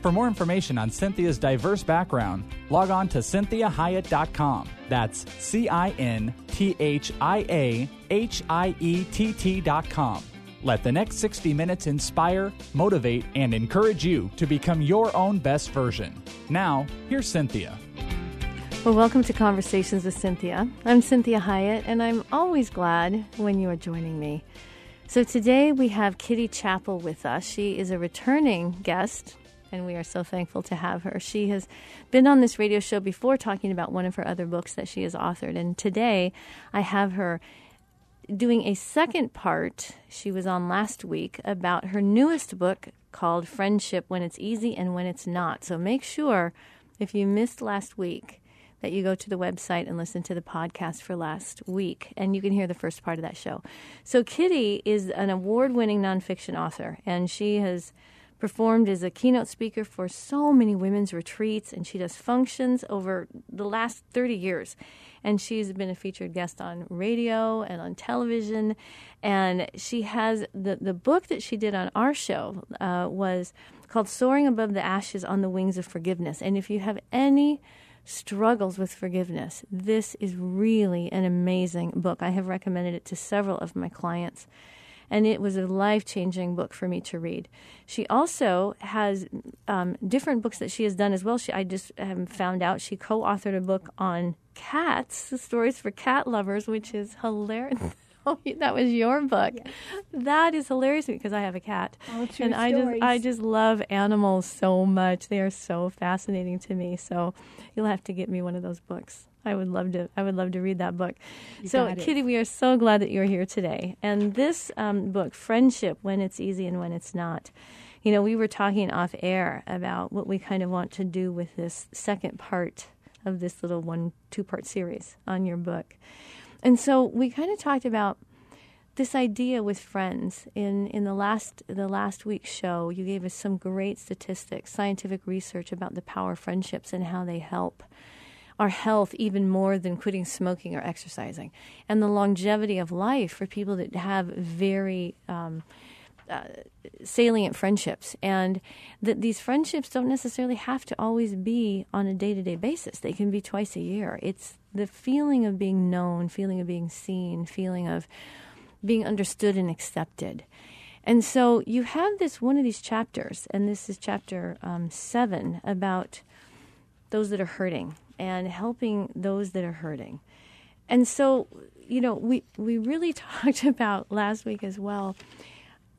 For more information on Cynthia's diverse background, log on to cynthiahiett.com. That's C I N T H I A H I E T T.com. Let the next 60 minutes inspire, motivate, and encourage you to become your own best version. Now, here's Cynthia. Well, welcome to Conversations with Cynthia. I'm Cinthia Hiett, and I'm always glad when you are joining me. So today we have Kitty Chappell with us. She is a returning guest and we are so thankful to have her. She has been on this radio show before talking about one of her other books that she has authored, and today I have her doing a second part. She was on last week about her newest book called Friendship When It's Easy and When It's Not. So make sure if you missed last week that you go to the website and listen to the podcast for last week, and you can hear the first part of that show. So, Kitty is an award winning nonfiction author, and she has performed as a keynote speaker for so many women's retreats, and she does functions over the last 30 years. And she's been a featured guest on radio and on television. And she has the, the book that she did on our show uh, was called Soaring Above the Ashes on the Wings of Forgiveness. And if you have any struggles with forgiveness, this is really an amazing book. I have recommended it to several of my clients and it was a life changing book for me to read. She also has um, different books that she has done as well. She, I just have found out she co authored a book on cats, stories for cat lovers, which is hilarious. Oh, that was your book. Yes. That is hilarious because I have a cat, oh, and I just I just love animals so much. They are so fascinating to me. So you'll have to get me one of those books. I would love to. I would love to read that book. You so, Kitty, we are so glad that you're here today. And this um, book, "Friendship: When It's Easy and When It's Not," you know, we were talking off air about what we kind of want to do with this second part of this little one two part series on your book. And so we kind of talked about this idea with friends in, in the last the last week's show you gave us some great statistics scientific research about the power of friendships and how they help our health even more than quitting smoking or exercising, and the longevity of life for people that have very um, uh, salient friendships, and that these friendships don't necessarily have to always be on a day to day basis. They can be twice a year. It's the feeling of being known, feeling of being seen, feeling of being understood and accepted. And so you have this one of these chapters, and this is chapter um, seven about those that are hurting and helping those that are hurting. And so, you know, we, we really talked about last week as well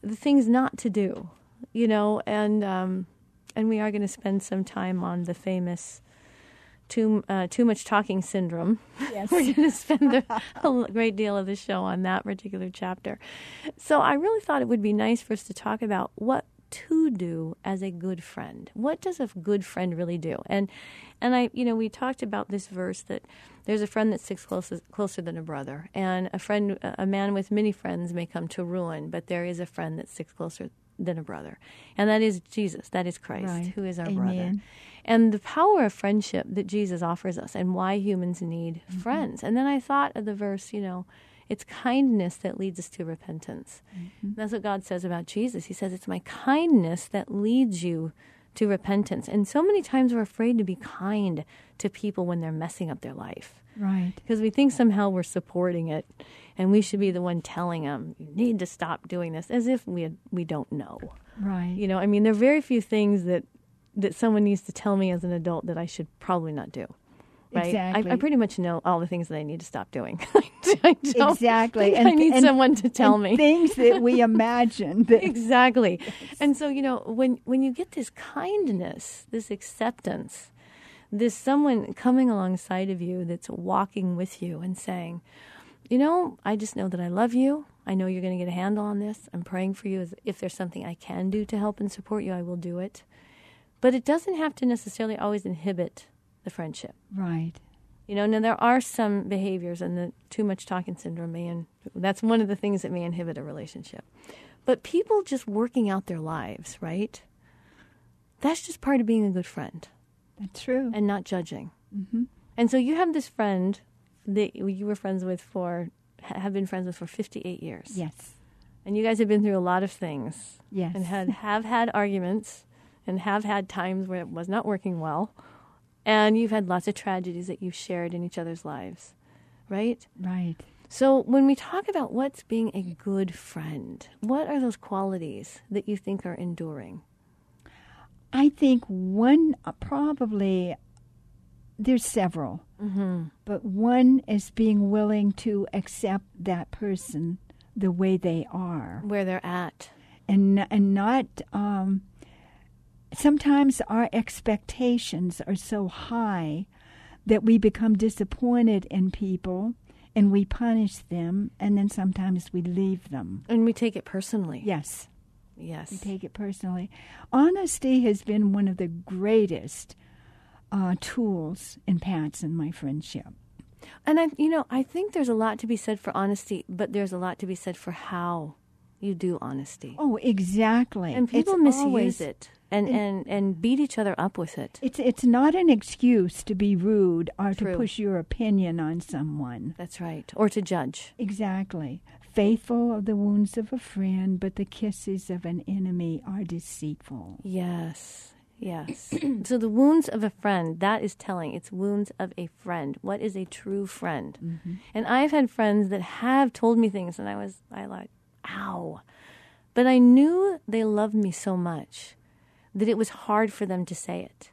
the things not to do, you know, and um, and we are going to spend some time on the famous too uh, too much talking syndrome. Yes. We're going to spend a, a, great deal of the show on that particular chapter. So I really thought it would be nice for us to talk about what to do as a good friend. What does a good friend really do? And and I, you know, we talked about this verse that there's a friend that sticks closer, closer than a brother, and a friend, a man with many friends may come to ruin, but there is a friend that sticks closer than a brother, and that is Jesus. That is Christ, right. who is our Amen. brother. And the power of friendship that Jesus offers us, and why humans need mm-hmm. friends. And then I thought of the verse, you know it's kindness that leads us to repentance. Mm-hmm. That's what God says about Jesus. He says, It's my kindness that leads you to repentance. And so many times we're afraid to be kind to people when they're messing up their life. Right. Because we think somehow we're supporting it and we should be the one telling them, you need to stop doing this, as if we, we don't know. Right. You know, I mean, there are very few things that, that someone needs to tell me as an adult that I should probably not do right? Exactly. I, I, pretty much know all the things that I need to stop doing. exactly. And, I need and, someone to tell me things that we imagine. That exactly. And so you know when when you get this kindness, this acceptance, this someone coming alongside of you that's walking with you and saying, you know, I just know that I love you. I know you're going to get a handle on this. I'm praying for you. If there's something I can do to help and support you, I will do it. But it doesn't have to necessarily always inhibit the friendship. Right. You know, now there are some behaviors, and the too much talking syndrome may, that's one of the things that may inhibit a relationship. But people just working out their lives, right? That's just part of being a good friend That's true. and not judging. Mm-hmm. And so you have this friend that you were friends with for, have been friends with for 58 years. Yes. And you guys have been through a lot of things Yes. and had have had arguments and have had times where it was not working well. And you've had lots of tragedies that you've shared in each other's lives, right? right. So when we talk about what's being a good friend, what are those qualities that you think are enduring? I think one uh, probably there's several, Mm-hmm. but one is being willing to accept that person the way they are, Where they're at. and and not. Um, sometimes our expectations are so high that we become disappointed in people and we punish them, and then sometimes we leave them. And we take it personally. Yes. Yes. We take it personally. Honesty has been one of the greatest uh, tools in Pat's and my friendship. And I, you know, I think there's a lot to be said for honesty, but there's a lot to be said for how you do honesty. Oh, exactly. and people It's misuse always- it and, and, and beat each other up with it. It's it's not an excuse to be rude or True. to push your opinion on someone. That's right. Or to judge. Exactly. Faithful are the wounds of a friend, but the kisses of an enemy are deceitful. Yes. Yes. so the wounds of a friend, that is telling. It's wounds of a friend. What is a true friend? Mm-hmm. And I've had friends that have told me things and I was I like, ow. But I knew they loved me so much that it was hard for them to say it.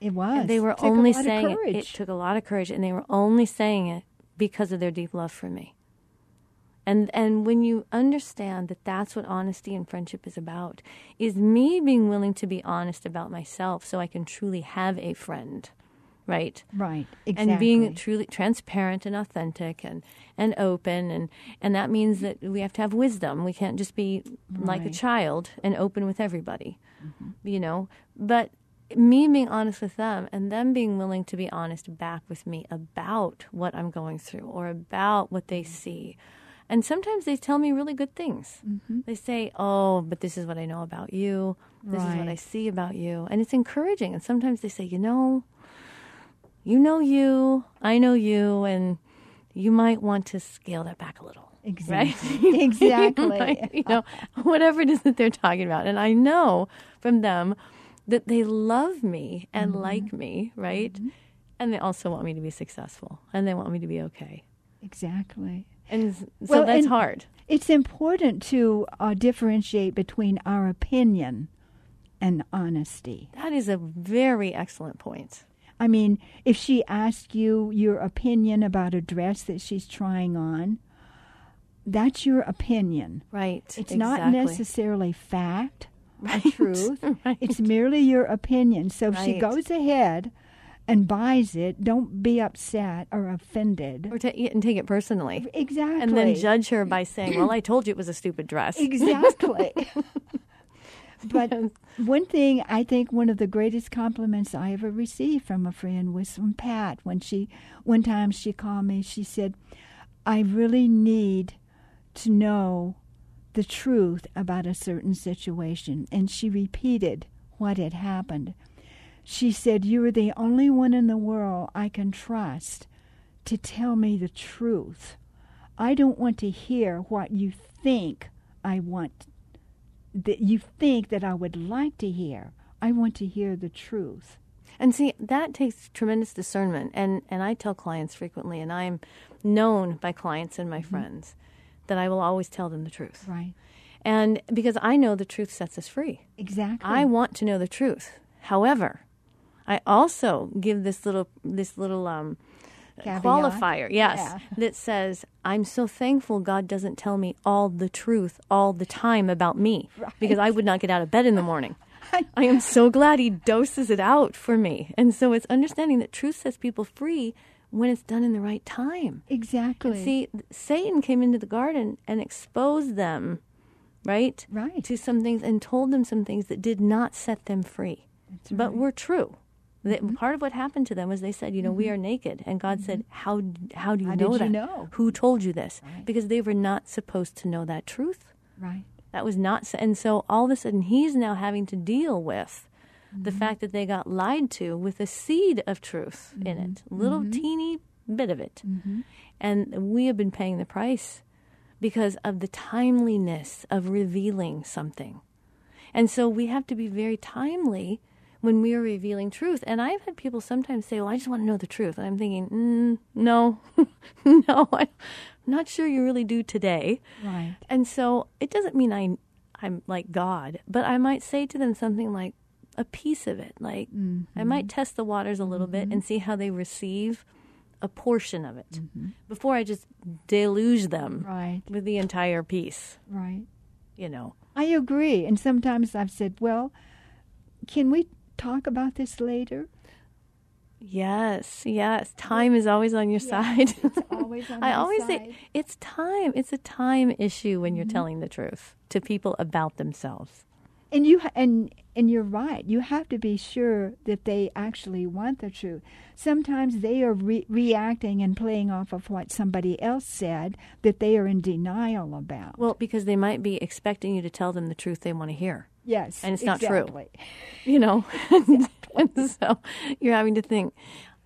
It was. And they were Took a only lot saying it. It took a lot of courage, and they were only saying it because of their deep love for me. And and when you understand that that's what honesty and friendship is about, is me being willing to be honest about myself, so I can truly have a friend, right? Right. Exactly. And being truly transparent and authentic and, and open and, and that means that we have to have wisdom. We can't just be like a child and open with everybody. Mm-hmm. You know? But me being honest with them and them being willing to be honest back with me about what I'm going through or about what they mm-hmm. see. And sometimes they tell me really good things. Mm-hmm. They say, "Oh, but this is what I know about you. This is what I see about you." And it's encouraging. And sometimes they say, "You know, you know you, I know you, and you might want to scale that back a little. Exactly. exactly. Right? you know, whatever it is that they're talking about. And I know from them that they love me and Mm-hmm. like me, right? And they also want me to be successful and they want me to be okay. Exactly. And so Well, that's and- hard. It's important to uh, differentiate between our opinion and honesty. That is a very excellent point. I mean, if she asks you your opinion about a dress that she's trying on, that's your opinion. Right. It's not necessarily fact Right. or truth. Right. It's merely your opinion. So if she goes ahead and buys it, don't be upset or offended. Or ta- and take it personally. Exactly. And then judge her by saying, well, I told you it was a stupid dress. Exactly. but one thing I think one of the greatest compliments I ever received from a friend was from Pat when she one time she called me she said I really need to know the truth about a certain situation and she repeated what had happened. She said you are the only one in the world I can trust to tell me the truth. I don't want to hear what you think I want that you think that I would like to hear. I want to hear the truth. And see, that takes tremendous discernment. And, and I tell clients frequently, and I'm known by clients and my friends, that I will always tell them the truth. Right. And because I know the truth sets us free. Exactly. I want to know the truth. However, I also give this little this little um, Caveat. qualifier, yes, Yeah. that says I'm so thankful God doesn't tell me all the truth all the time about me because I would not get out of bed in the morning. I am so glad He doses it out for me, and so it's understanding that truth sets people free when it's done in the right time. exactly. See, Satan came into the garden and exposed them, right? Right. To some things and told them some things that did not set them free, but were true. That mm-hmm. part of what happened to them was they said, you know, we mm-hmm. are naked, and God said, mm-hmm. how how do you How know that? you know? Who told you this? Right. Because they were not supposed to know that truth. Right. That was not, and so all of a sudden he's now having to deal with the fact that they got lied to with a seed of truth in it, a little teeny bit of it. And we have been paying the price because of the timeliness of revealing something. And so we have to be very timely when we are revealing truth. And I've had people sometimes say, Well, I just want to know the truth. And I'm thinking, mm, No, no, I'm not sure you really do today. Right. And so it doesn't mean I, I'm like God, but I might say to them something like a piece of it. Like I might mm-hmm. test the waters a little bit and mm-hmm. see how they receive a portion of it mm-hmm. before I just deluge them Right. with the entire piece, Right. you know. I agree. And sometimes I've said, well, can we talk about this later? Yes, yes. Time is always on your side. It's always on I always side. say it's time. It's a time issue when you're Mm-hmm. telling the truth to people about themselves. And you and and you're right. You have to be sure that they actually want the truth. Sometimes they are re- reacting and playing off of what somebody else said that they are in denial about. Well, because they might be expecting you to tell them the truth they want to hear. yes, and it's not true. exactly. you know and so you're having to think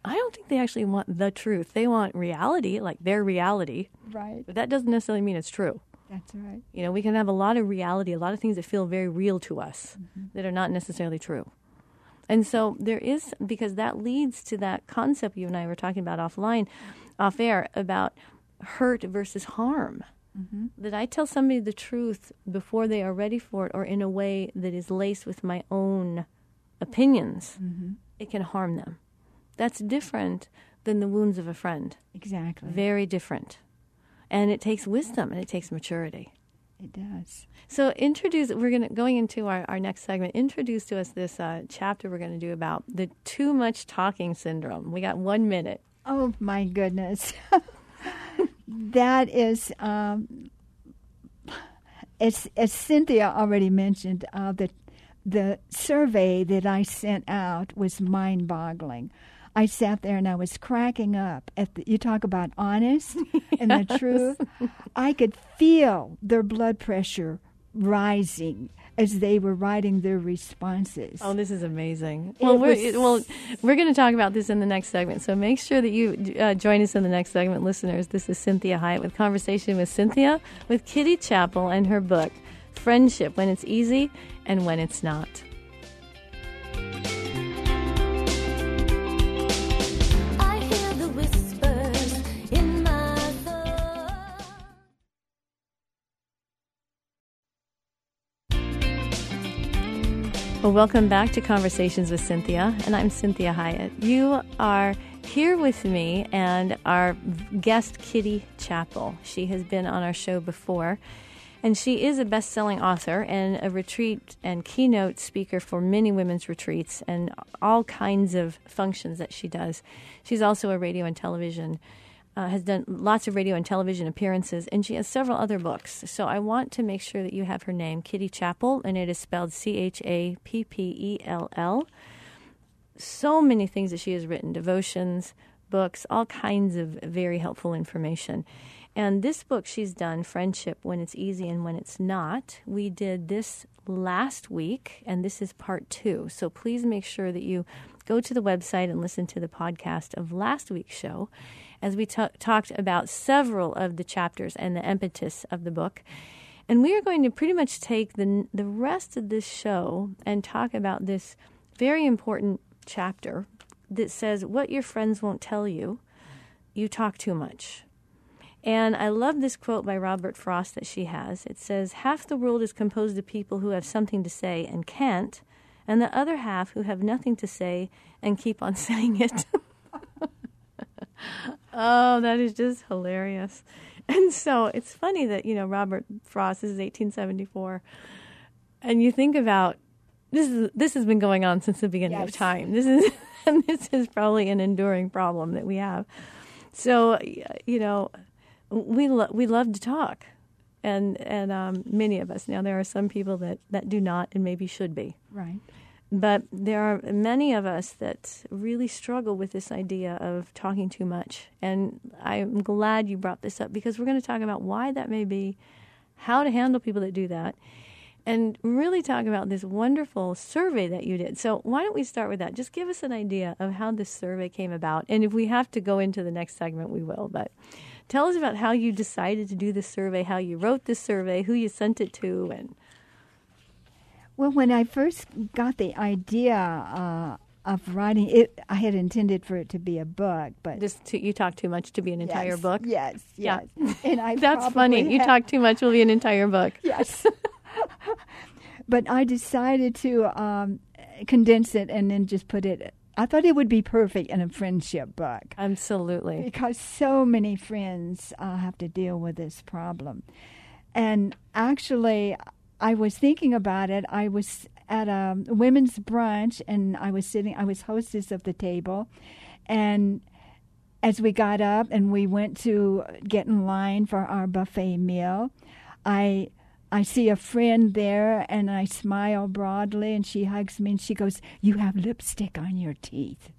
i don't think they actually want the truth they want reality like their reality Right. but that doesn't necessarily mean it's true That's right. you know we can have a lot of reality a lot of things that feel very real to us mm-hmm. that are not necessarily true and so there is because that leads to that concept you and i were talking about offline off air about hurt versus harm mm-hmm. that I tell somebody the truth before they are ready for it or in a way that is laced with my own opinions, mm-hmm. it can harm them. That's different than the wounds of a friend. Exactly. Very different. And it takes wisdom and it takes maturity. it does. So introduce we're gonna going into our, our next segment, introduce to us this uh, chapter we're gonna do about the too much talking syndrome. We got one minute. Oh my goodness. that is, um, as, as Cynthia already mentioned, uh, the, the survey that I sent out was mind boggling. I sat there and I was cracking up at the, you talk about honest and the truth. I could feel their blood pressure rising as they were writing their responses. Oh, this is amazing. Well, we're, well, we're going to talk about this in the next segment. So make sure that you uh, join us in the next segment, listeners. This is Cinthia Hiett with Conversation with Cynthia with Kitty Chappell and her book, Friendship When It's Easy and When It's Not. Well, welcome back to Conversations with Cynthia, and I'm Cinthia Hiett. You are here with me and our guest, Kitty Chappell. She has been on our show before, and she is a best selling author and a retreat and keynote speaker for many women's retreats and all kinds of functions that she does. She's also a radio and television uh, has done lots of radio and television appearances, and she has several other books. So I want to make sure that you have her name, Kitty Chappell, and it is spelled C H A P P E L L. So many things that she has written devotions, books, all kinds of very helpful information. And this book she's done, Friendship When It's Easy and When It's Not, we did this last week, and this is part two. So please make sure that you go to the website and listen to the podcast of last week's show as we ta- talked about several of the chapters and the impetus of the book. And we are going to pretty much take the, the rest of this show and talk about this very important chapter that says, What your friends won't tell you, you talk too much. And I love this quote by Robert Frost that she has. It says, Half the world is composed of people who have something to say and can't, and the other half who have nothing to say and keep on saying it. oh, that is just hilarious. And so it's funny that, you know, Robert Frost, this is 1874, and you think about this is this has been going on since the beginning of time. This is and this is probably an enduring problem that we have. So, you know, we lo- we love to talk, and and um, many of us now there are some people that that do not and maybe should be. Right. But there are many of us that really struggle with this idea of talking too much. And I'm glad you brought this up because we're going to talk about why that may be, how to handle people that do that, and really talk about this wonderful survey that you did. So, why don't we start with that? Just give us an idea of how this survey came about. And if we have to go into the next segment, we will. But tell us about how you decided to do this survey, how you wrote this survey, who you sent it to, and Well, when I first got the idea uh, of writing it, I had intended for it to be a book, but just to, you talk too much to be an entire yes, book. Yes, Yeah. yes. And I That's funny. You talk too much will be an entire book. Yes. but I decided to um, condense it and then just put it. I thought it would be perfect in a friendship book Absolutely. because so many friends uh, have to deal with this problem. And actually, I was thinking about it. I was at a women's brunch and I was sitting, I was hostess of the table. And as we got up and we went to get in line for our buffet meal, I I see a friend there and I smile broadly and she hugs me and she goes, "You have lipstick on your teeth."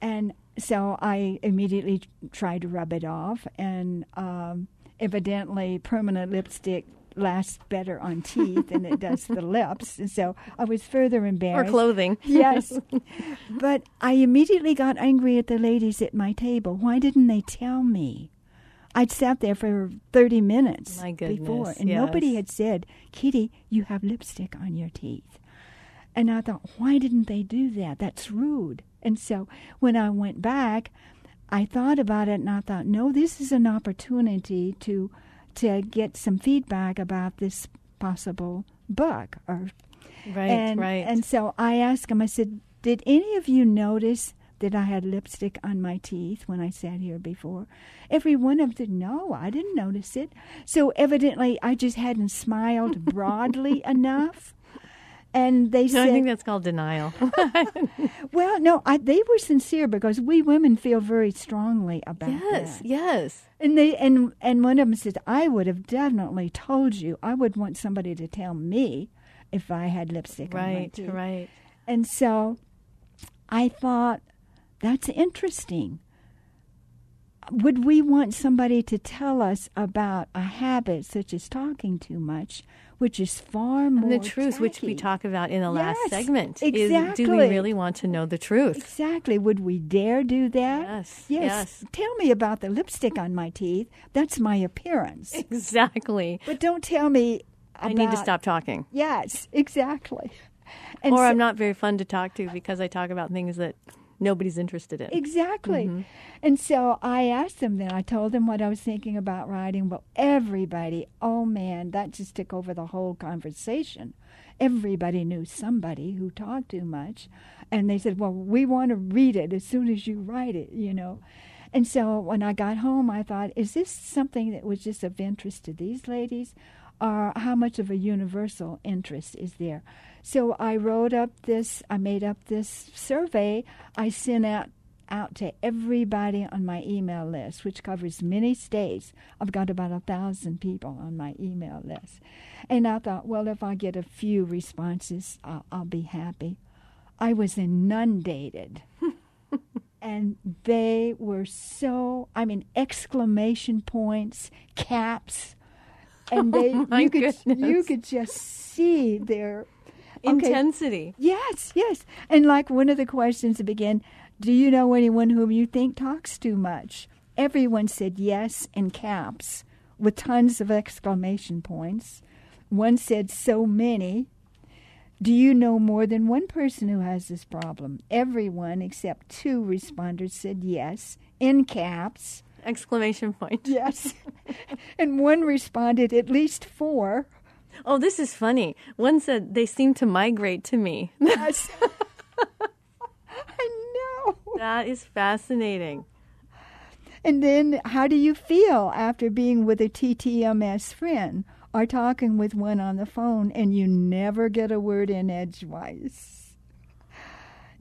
And so I immediately tried to rub it off and um, evidently permanent lipstick lasts better on teeth than it does the lips. And so I was further embarrassed. Or clothing. yes. But I immediately got angry at the ladies at my table. Why didn't they tell me? I'd sat there for 30 minutes My before, goodness, and nobody had said, Kitty, you have lipstick on your teeth. And I thought, why didn't they do that? That's rude. And so when I went back, I thought about it and I thought, no, this is an opportunity to to get some feedback about this possible book or Right, and, right. And so I asked him, I said, Did any of you notice that I had lipstick on my teeth when I sat here before? Every one of them said, No, I didn't notice it. So evidently I just hadn't smiled broadly enough. And they no, said, I think that's called denial. Well, no, I, they were sincere because we women feel very strongly about this. yes, that. yes. And they and and one of them said, "I would have definitely told you. I would want somebody to tell me if I had lipstick on my Right, teeth." right. And so I thought, that's interesting. Would we want somebody to tell us about a habit such as talking too much, which is far more And the truth, which we tacky? talk about in the last Yes, segment, is do we really want to know the truth? Exactly. Would we dare do that? Yes, Yes. yes. Tell me about the lipstick on my teeth. That's my appearance. Exactly. But don't tell me about I need to stop talking. Yes, exactly. And or so- I'm not very fun to talk to because I talk about things that nobody's interested in. Exactly. Mm-hmm. And so I asked them then, I told them what I was thinking about writing. Well, everybody, oh man, that just took over the whole conversation. Everybody knew somebody who talked too much. And they said, well, we want to read it as soon as you write it, you know. And so when I got home, I thought, is this something that was just of interest to these ladies? Or how much of a universal interest is there? So I wrote up this, I made up this survey. I sent out out to everybody on my email list, which covers many states. I've got about a thousand people on my email list. And I thought, well, if I get a few responses, I'll, I'll be happy. I was inundated. and they were so, I mean, exclamation points, caps. And oh they, Oh, you, could, you could just see their okay, Intensity. Yes, yes. And like one of the questions began, do you know anyone whom you think talks too much? Everyone said yes in caps with tons of exclamation points. One said so many. Do you know more than one person who has this problem? Everyone except two responders said yes in caps. Exclamation point. Yes. and one responded at least four. Oh, this is funny. One said they seem to migrate to me. Yes. I know. that is fascinating. And then, how do you feel after being with a TTMS friend or talking with one on the phone and you never get a word in edgewise?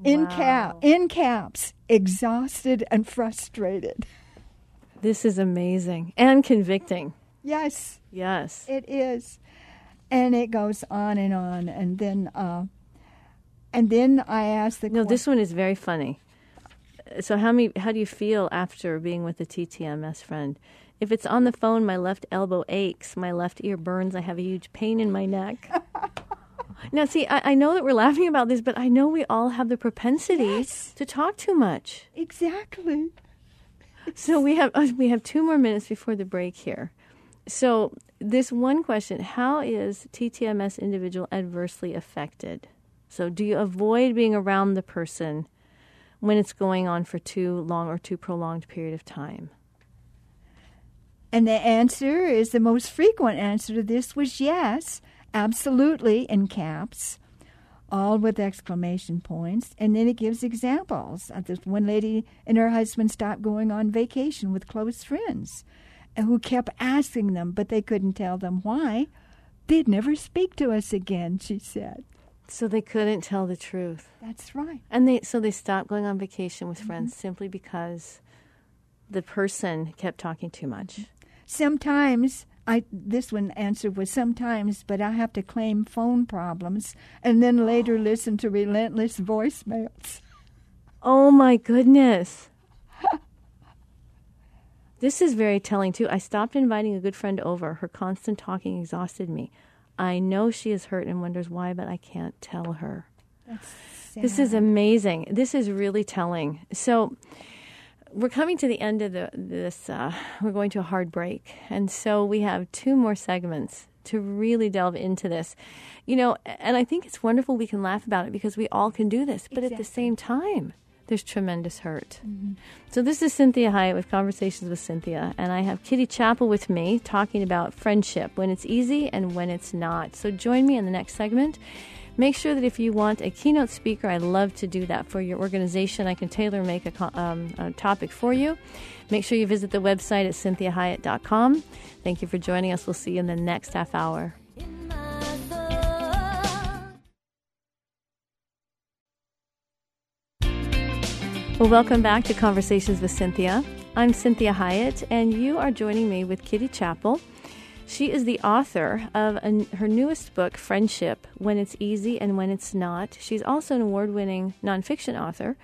In cap, in caps, exhausted and frustrated. This is amazing and convicting. Yes, Yes. it is, and it goes on and on. And then, uh, And then I asked the No, this one is very funny. So how many how do you feel after being with a TTMS friend? If it's on the phone, my left elbow aches, my left ear burns, I have a huge pain in my neck. now, see, I, I know that we're laughing about this, but I know we all have the propensity Yes. to talk too much. exactly. So we have uh, we have two more minutes before the break here. So this one question: How is TTMS individual adversely affected? So do you avoid being around the person when it's going on for too long or too prolonged period of time? And the answer is the most frequent answer to this was yes, absolutely, in caps, all with exclamation points. And then it gives examples. Uh, This one lady and her husband stopped going on vacation with close friends who kept asking them, but they couldn't tell them why. They'd never speak to us again, she said. So they couldn't tell the truth, That's right. and they so they stopped going on vacation with mm-hmm. friends simply because the person kept talking too much. Sometimes I this one answer was sometimes, but I have to claim phone problems and then later listen to relentless voicemails. Oh my goodness. This is very telling too. I stopped inviting a good friend over. Her constant talking exhausted me. I know she is hurt and wonders why, but I can't tell her. This is amazing. This is really telling. So, we're coming to the end of the, this. Uh, we're going to a hard break, and so we have two more segments to really delve into this. You know, and I think it's wonderful we can laugh about it because we all can do this, but at the same time, there's tremendous hurt. So this is Cinthia Hiett with Conversations with Cynthia, and I have Kitty Chappell with me talking about friendship when it's easy and when it's not. So join me in the next segment. Make sure that if you want a keynote speaker, I love to do that for your organization. I can tailor make a, um, a topic for you. Make sure you visit the website at cynthiahiett.com. Thank you for joining us. We'll see you in the next half hour. Well, welcome back to Conversations with Cynthia. I'm Cinthia Hiett, and you are joining me with Kitty Chappell. She is the author of her newest book, Friendship When It's Easy and When It's Not. She's also an award winning nonfiction author,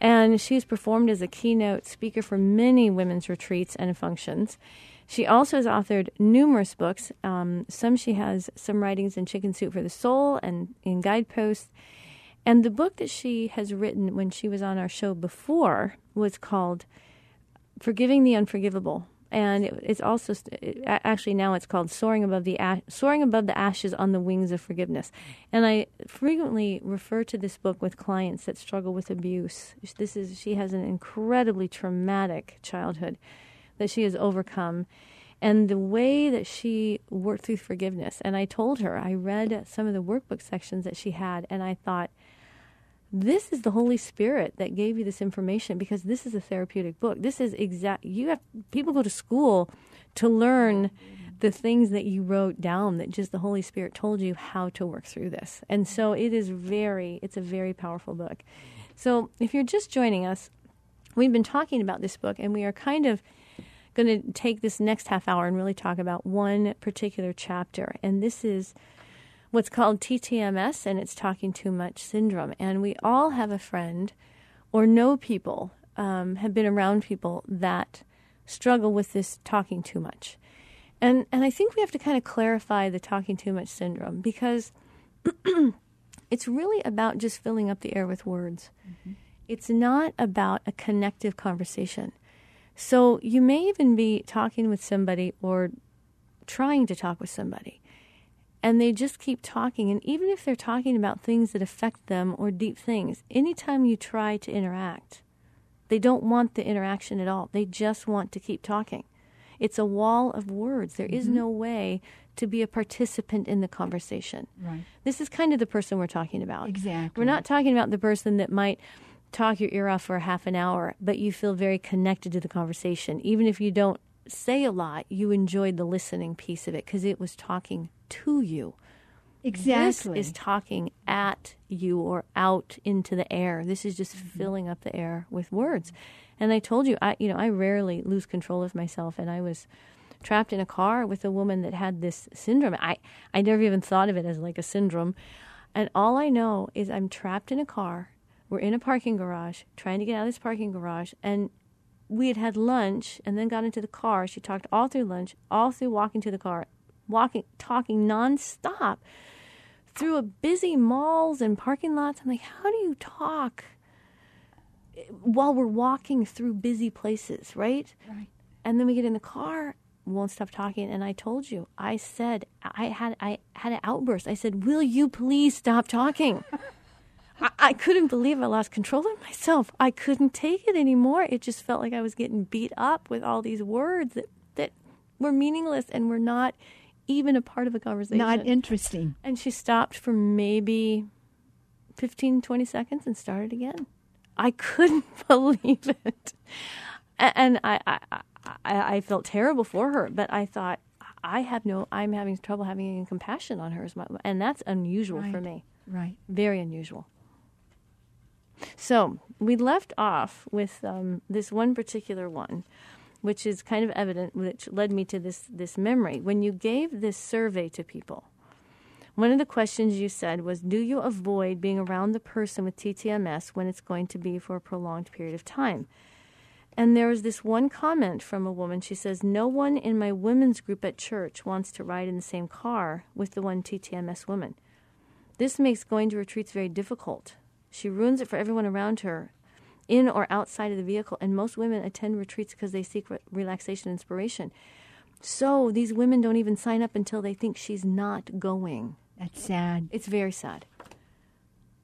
and she's performed as a keynote speaker for many women's retreats and functions. She also has authored numerous books. Um, some she has some writings in Chicken Soup for the Soul and in Guideposts. And the book that she has written when she was on our show before was called Forgiving the Unforgivable. And it, it's also actually now it's called Soaring Above the Ash, Soaring Above the Ashes on the Wings of Forgiveness. And I frequently refer to this book with clients that struggle with abuse. This is she has an incredibly traumatic childhood that she has overcome and the way that she worked through forgiveness. And I told her, I read some of the workbook sections that she had, and I thought, this is the Holy Spirit that gave you this information because this is a therapeutic book. This is exact. You have people go to school to learn the things that you wrote down that just the Holy Spirit told you how to work through this. And so it is very, it's a very powerful book. So if you're just joining us, we've been talking about this book and we are kind of going to take this next half hour and really talk about one particular chapter. And this is what's called TTMS, and it's talking too much syndrome. And we all have a friend or know people, um, have been around people that struggle with this talking too much. And, and I think we have to kind of clarify the talking too much syndrome because it's really about just filling up the air with words. It's not about a connective conversation. So you may even be talking with somebody or trying to talk with somebody, and they just keep talking. And even if they're talking about things that affect them or deep things, anytime you try to interact, they don't want the interaction at all. They just want to keep talking. It's a wall of words. There is mm-hmm. no way to be a participant in the conversation. Right. This is kind of the person we're talking about. Exactly. We're not talking about the person that might talk your ear off for a half an hour, but you feel very connected to the conversation. Even if you don't say a lot, you enjoyed the listening piece of it because it was talking to you. Exactly. This is talking at you or out into the air. This is just mm-hmm. filling up the air with words. And I told you, I you know, I rarely lose control of myself and I was trapped in a car with a woman that had this syndrome. I I never even thought of it as like a syndrome. And all I know is I'm trapped in a car. We're in a parking garage, trying to get out of this parking garage. And we had had lunch and then got into the car. She talked all through lunch, all through walking to the car, walking, talking nonstop through a busy malls and parking lots. I'm like, how do you talk while we're walking through busy places, right? Right. And then we get in the car, won't stop talking. And I told you, I said, I had, I had an outburst. I said, "Will you please stop talking?" I, I couldn't believe I lost control of myself. I couldn't take it anymore. It just felt like I was getting beat up with all these words that that were meaningless and were not even a part of a conversation. Not interesting. and she stopped for maybe 15, 20 seconds and started again. I couldn't believe it. And I, I, I, I felt terrible for her, but I thought, I have no, I'm having trouble having any compassion on her. my- And that's unusual for me. Right. Very unusual. So we left off with um, this one particular one, which is kind of evident, which led me to this this memory. When you gave this survey to people, one of the questions you said was, "Do you avoid being around the person with TTMS when it's going to be for a prolonged period of time?" And there was this one comment from a woman. She says, No one in my women's group at church wants to ride in the same car with the one TTMS woman. This makes going to retreats very difficult. She ruins it for everyone around her, in or outside of the vehicle. And most women attend retreats because they seek re- relaxation and inspiration. So these women don't even sign up until they think she's not going. That's sad. It's very sad.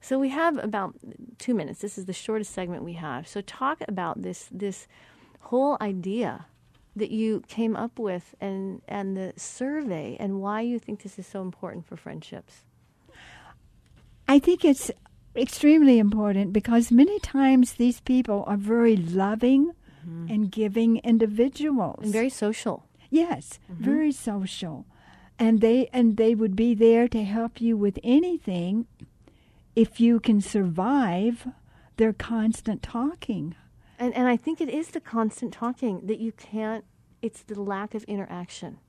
So we have about two minutes. This is the shortest segment we have. So talk about this this whole idea that you came up with and and the survey and why you think this is so important for friendships. I think it's extremely important because many times these people are very loving and giving individuals. Mm-hmm. And very social. Yes, Mm-hmm. very social. And they and they would be there to help you with anything if you can survive their constant talking. And and I think it is the constant talking that you can't it's the lack of interaction.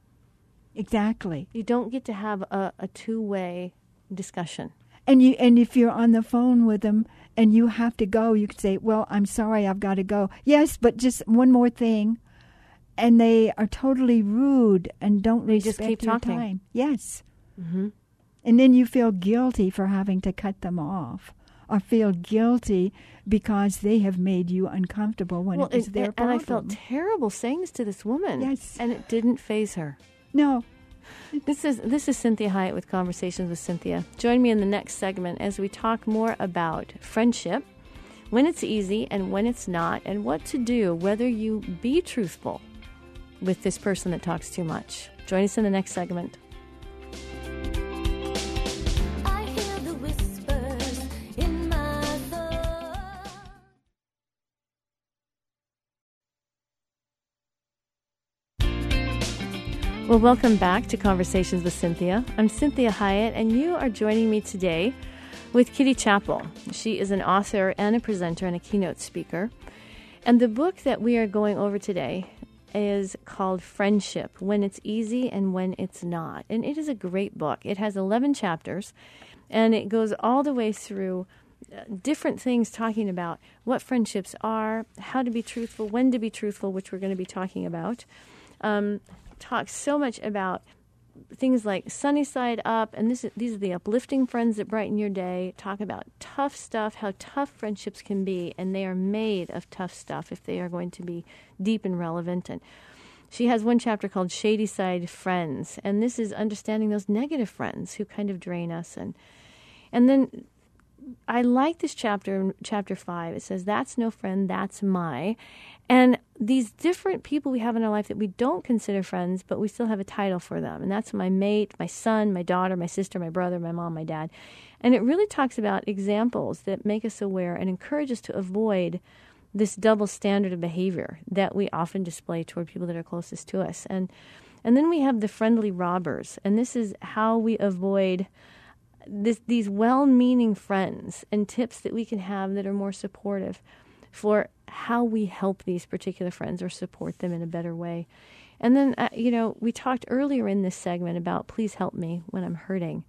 Exactly. You don't get to have a, a two way discussion. And you and if you're on the phone with them and you have to go, you could say, "Well, I'm sorry, I've got to go." Yes, but just one more thing. And they are totally rude and don't They respect just keep your talking. time. Yes. Mm-hmm. And then you feel guilty for having to cut them off, or feel guilty because they have made you uncomfortable when it was and, their and problem. I felt terrible saying this to this woman. Yes. And it didn't phase her. no, This is this is Cinthia Hiett with Conversations with Cynthia. Join me in the next segment as we talk more about friendship, when it's easy and when it's not, and what to do whether you be truthful with this person that talks too much. Join us in the next segment. Well, welcome back to Conversations with Cynthia. I'm Cinthia Hiett, and you are joining me today with Kitty Chappell. She is an author and a presenter and a keynote speaker. And the book that we are going over today is called Friendship When It's Easy and When It's Not. And it is a great book. It has 11 chapters, and it goes all the way through uh, different things talking about what friendships are, how to be truthful, when to be truthful, which we're going to be talking about um, talks so much about things like sunny side up, and this is, these are the uplifting friends that brighten your day. Talk about tough stuff, how tough friendships can be, and they are made of tough stuff if they are going to be deep and relevant. And she has one chapter called Shady Side Friends, and this is understanding those negative friends who kind of drain us. And and then I like this chapter, chapter five. It says, That's no friend, that's my. And these different people we have in our life that we don't consider friends, but we still have a title for them. And that's my mate, my son, my daughter, my sister, my brother, my mom, my dad. And it really talks about examples that make us aware and encourage us to avoid this double standard of behavior that we often display toward people that are closest to us. And and then we have the friendly robbers. And this is how we avoid this, these well-meaning friends and tips that we can have that are more supportive for how we help these particular friends or support them in a better way. And then, uh, you know, we talked earlier in this segment about please help me when I'm hurting.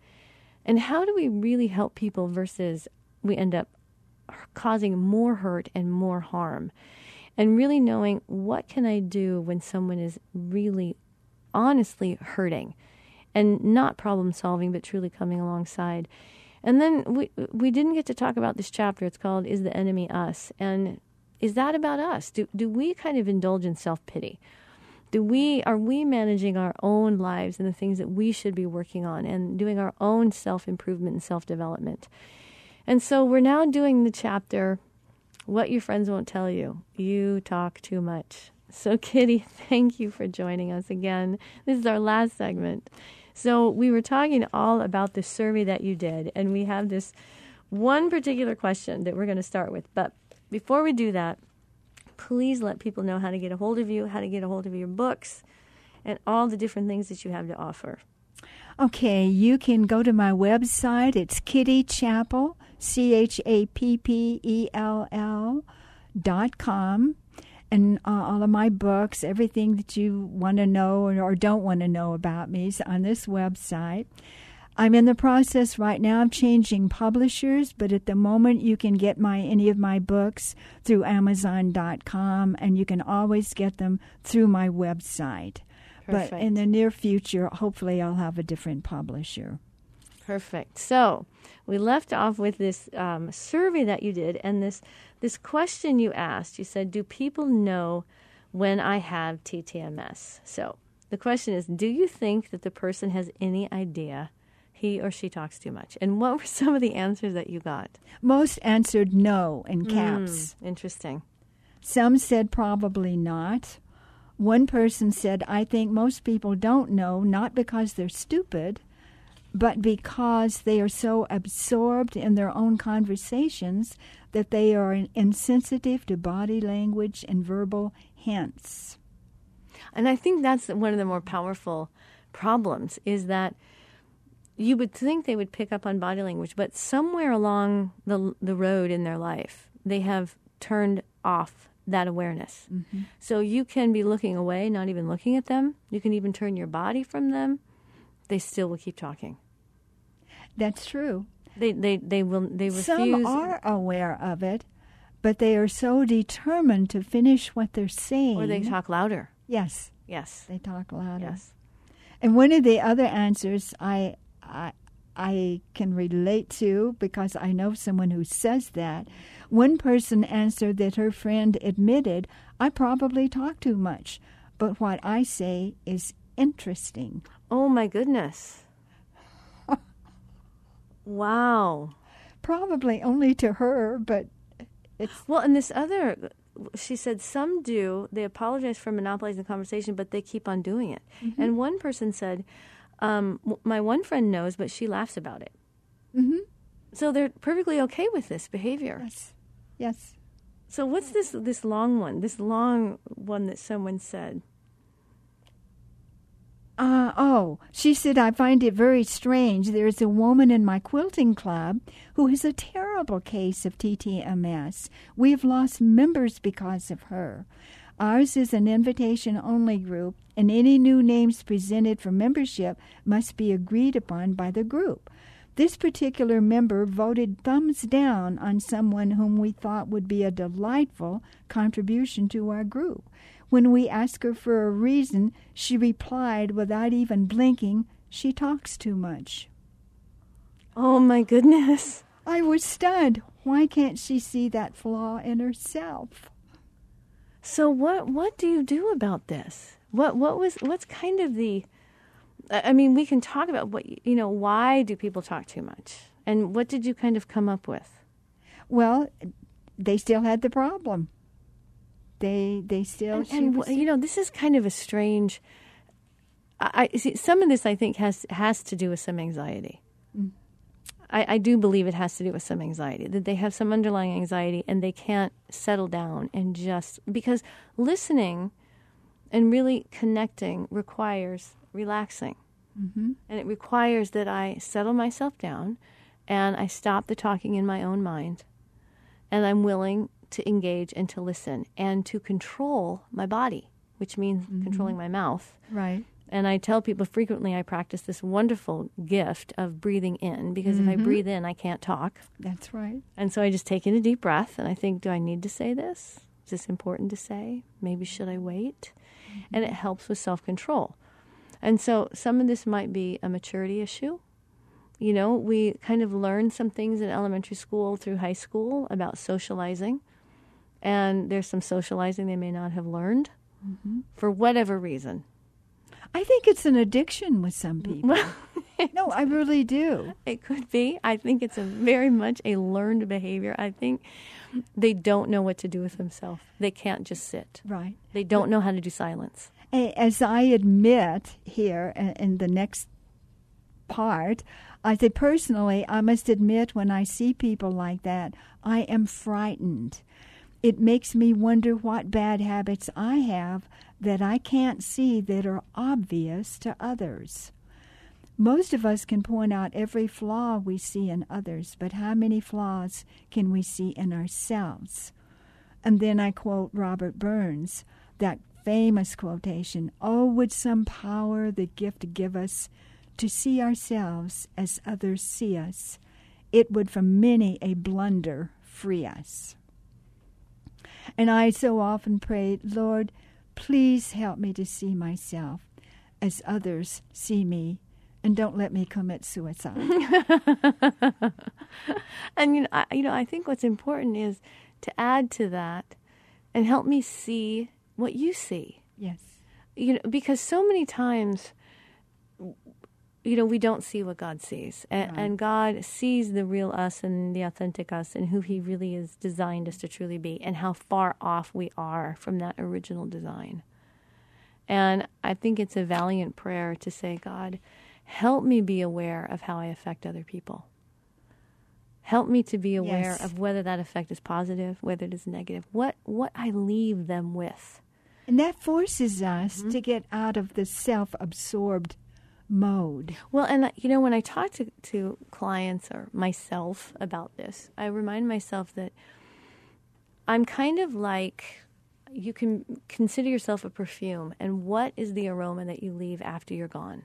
And how do we really help people versus we end up causing more hurt and more harm? And really knowing what can I do when someone is really honestly hurting and not problem solving but truly coming alongside. And then we we didn't get to talk about this chapter. It's called "Is the Enemy Us?" and is that about us? Do do we kind of indulge in self pity? Do we are we managing our own lives and the things that we should be working on and doing our own self improvement and self development? And so we're now doing the chapter "What Your Friends Won't Tell You." You talk too much. So, Kitty, thank you for joining us again. This is our last segment. So, we were talking all about the survey that you did, and we have this one particular question that we're going to start with. But before we do that, please let people know how to get a hold of you, how to get a hold of your books, and all the different things that you have to offer. Okay, you can go to my website. It's Kitty Chappell, C H A P P E L L dot com. And uh, all of my books, everything that you want to know or, or don't want to know about me is on this website. I'm in the process right now of changing publishers, but at the moment you can get my any of my books through Amazon.com, and you can always get them through my website. But in the near future, hopefully, I'll have a different publisher. Perfect. So we left off with this um, survey that you did, and this this question you asked. You said, "Do people know when I have TTMS?" So the question is, do you think that the person has any idea he or she talks too much? And what were some of the answers that you got? Most answered no in hmm, caps. Interesting. Some said probably not. One person said, I think most people don't know, not because they're stupid, but because they are so absorbed in their own conversations that they are insensitive to body language and verbal hints. And I think that's one of the more powerful problems is that you would think they would pick up on body language, but somewhere along the the road in their life, they have turned off that awareness. Mm-hmm. So you can be looking away, not even looking at them. You can even turn your body from them. They still will keep talking. That's true. They they they will they refuse. Some are aware of it, but they are so determined to finish what they're saying. or they talk louder. Yes, Yes. they talk louder. Yes. And one of the other answers I, I, I can relate to because I know someone who says that. One person answered that her friend admitted, I probably talk too much, but what I say is interesting. Oh my goodness. wow. Probably only to her, but it's Well, and this other, she said some do. They apologize for monopolizing the conversation, but they keep on doing it. And one person said, um, "My one friend knows, but she laughs about it." Mhm. So they're perfectly okay with this behavior. yes, yes. So what's this this long one? This long one that someone said. Uh, oh, she said, I find it very strange. There is a woman in my quilting club who has a terrible case of TTMS. We have lost members because of her. Ours is an invitation only group, and any new names presented for membership must be agreed upon by the group. This particular member voted thumbs down on someone whom we thought would be a delightful contribution to our group. When we asked her for a reason, she replied without even blinking, She talks too much. Oh my goodness. I was stunned. Why can't she see that flaw in herself? So what what do you do about this? What what was what's kind of the I I mean, we can talk about what you know, why do people talk too much? And what did you kind of come up with? Well, they still had the problem. They they still And, and was- you know, this is kind of a strange I, see some of this I think has has to do with some anxiety. I, I do believe it has to do with some anxiety that they have some underlying anxiety and they can't settle down and just because listening and really connecting requires relaxing Mm-hmm. and it requires that I settle myself down and I stop the talking in my own mind and I'm willing to engage and to listen and to control my body, which means mm-hmm. controlling my mouth right. And I tell people frequently I practice this wonderful gift of breathing in because if I mm-hmm. breathe in, I can't talk. That's right. And so I just take in a deep breath and I think, do I need to say this? Is this important to say? Maybe should I wait? Mm-hmm. And it helps with self control. And so some of this might be a maturity issue. You know, we kind of learn some things in elementary school through high school about socializing. And there's some socializing they may not have learned mm-hmm. for whatever reason. I think it's an addiction with some people. no, I really do. It could be. I think it's a very much a learned behavior. I think they don't know what to do with themselves. They can't just sit. Right. They don't know how to do silence. As I admit here in the next part, I say personally, I must admit when I see people like that, I am frightened. It makes me wonder what bad habits I have that I can't see that are obvious to others. Most of us can point out every flaw we see in others, but how many flaws can we see in ourselves? And then I quote Robert Burns, that famous quotation Oh, would some power the gift give us to see ourselves as others see us? It would from many a blunder free us. And I so often prayed, Lord, please help me to see myself as others see me, and don't let me commit suicide. And you know, I, you know, I think what's important is to add to that and help me see what you see. yes. You know, because so many times you know, we don't see what God sees. And, and God sees the real us and the authentic us and who He really is designed us to truly be and how far off we are from that original design. And I think it's a valiant prayer to say, God, help me be aware of how I affect other people. Help me to be aware Yes. of whether that effect is positive, whether it is negative, what, what I leave them with. And that forces us Mm-hmm. to get out of the self absorbed mode. Well, and you know, when I talk to, to clients or myself about this, I remind myself that I'm kind of like you can consider yourself a perfume, and what is the aroma that you leave after you're gone?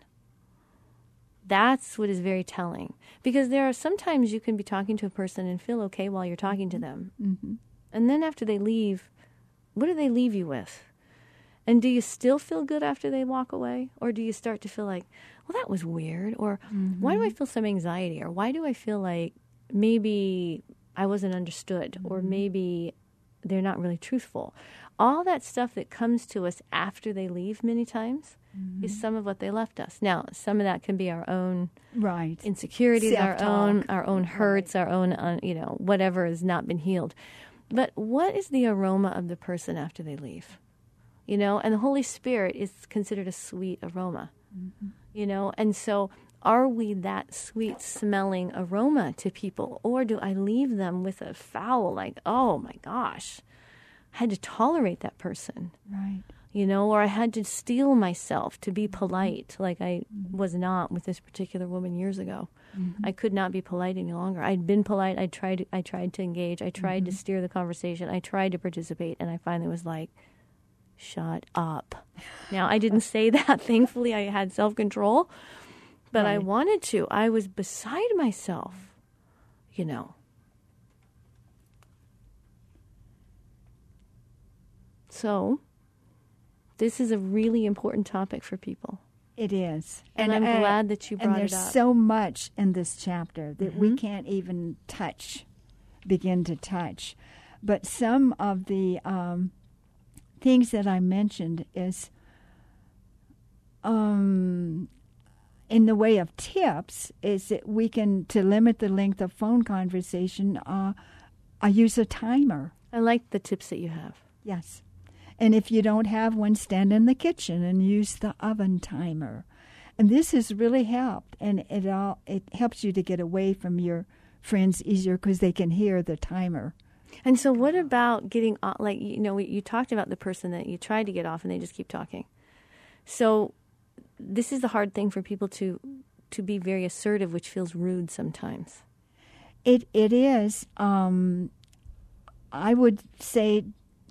That's what is very telling. Because there are sometimes you can be talking to a person and feel okay while you're talking to them. Mm-hmm. And then after they leave, what do they leave you with? And do you still feel good after they walk away? Or do you start to feel like, well, that was weird? Or why do I mm-hmm. feel some anxiety? Or why do I feel like maybe I wasn't understood? Or mm-hmm. maybe they're not really truthful? All that stuff that comes to us after they leave many times is mm-hmm. some of what they left us. Now, some of that can be our own Right. insecurities, our own Self-talk. our own hurts, our own uh, you know whatever has not been healed. But what is the aroma of the person after they leave? You know, and the Holy Spirit is considered a sweet aroma. You know, and so are we that sweet smelling aroma to people, or do I leave them with a foul like, oh my gosh, I had to tolerate that person? Right. you know, or I had to steel myself to be mm-hmm. polite, like I mm-hmm. was not with this particular woman years ago. Mm-hmm. I could not be polite any longer. I'd been polite. I tried. I tried to engage. I tried to steer the conversation. I tried to participate, and I finally was like, "Shut up." Now I didn't say that. Thankfully, I had self control, but I wanted to. I was beside myself, you know. So, this is a really important topic for people. It is. And I'm glad that you and brought it up. Mm-hmm. so much in this chapter that we can't even touch, begin to touch. But some of the um, things that I mentioned is um, in the way of tips is that we can to limit the length of phone conversation. Uh, I use a timer. I like the tips that you have. Yes. And if you don't have one, stand in the kitchen and use the oven timer. And this has really helped, and it all it helps you to get away from your friends easier because they can hear the timer. And so, what about getting o- like you know you talked about the person that you tried to get off and they just keep talking. So, this is the hard thing for people to to be very assertive, which feels rude sometimes. It it is. Um, I would say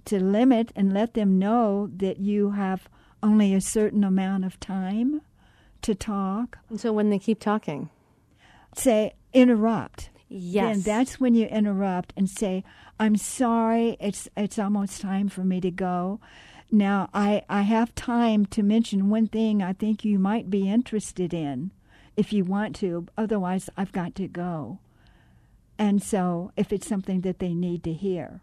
to limit and let them know that you have only a certain amount of time to talk. And so when they keep talking, Say, interrupt. Yes, Then that's when you interrupt and say, "I'm sorry. It's it's almost time for me to go." Now, I I have time to mention one thing I think you might be interested in, if you want to. Otherwise, I've got to go. And so, if it's something that they need to hear,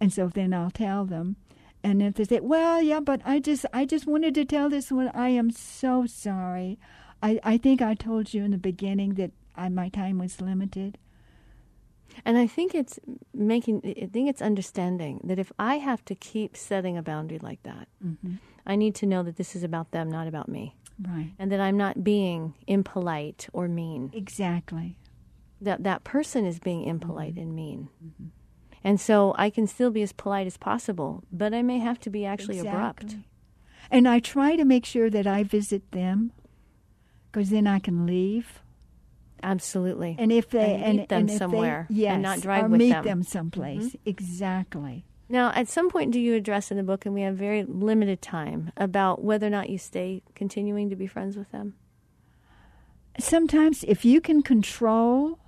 and so then I'll tell them. And if they say, "Well, yeah, but I just I just wanted to tell this one. I am so sorry. I I think I told you in the beginning that I, my time was limited." And I think it's making, I think it's understanding that if I have to keep setting a boundary like that, mm-hmm. I need to know that this is about them, not about me. Right. And that I'm not being impolite or mean. Exactly. That that person is being impolite mm-hmm. and mean. Mm-hmm. And so I can still be as polite as possible, but I may have to be actually abrupt. And I try to make sure that I visit them because then I can leave. Absolutely. And if they And meet them and if they- somewhere and not drive or with meet them. Mm-hmm. them someplace. Exactly. Now, at some point, do you address in the book, and we have very limited time, about whether or not you stay continuing to be friends with them? Sometimes, if you can control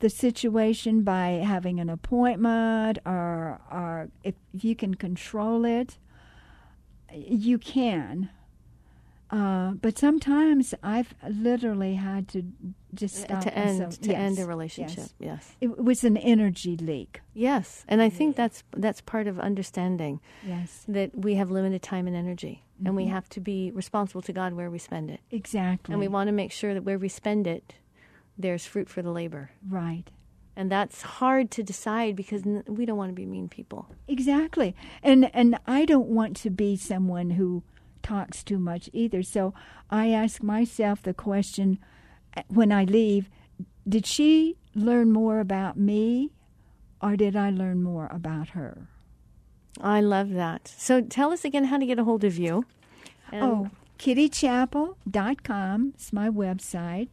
the situation by having an appointment, or or if you can control it, you can. Uh, but sometimes I've literally had to just stop to end myself. to Yes, end a relationship. Yes. It was an energy leak. yes, and I think that's that's part of understanding Yes, that we have limited time and energy, and Mm-hmm. we have to be responsible to God where we spend it, exactly. and we want to make sure that where we spend it, there's fruit for the labor, right. and that's hard to decide because we don't want to be mean people. Exactly. And and I don't want to be someone who talks too much either. So I ask myself the question uh, when I leave, did she learn more about me or did I learn more about her? I love that. So tell us again how to get a hold of you. And oh, kittychappell.com is my website.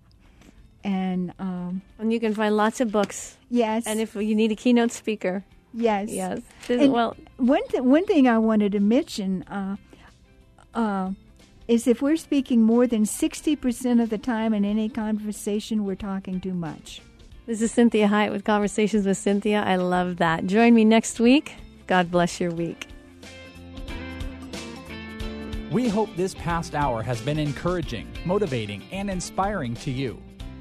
And um, And you can find lots of books. yes. And if you need a keynote speaker, yes. yes. And well, one th- one thing I wanted to mention uh, uh, is if we're speaking more than sixty percent of the time in any conversation, we're talking too much. this is Cinthia Hiett with Conversations with Cynthia. I love that. Join me next week. God bless your week. We hope this past hour has been encouraging, motivating, and inspiring to you.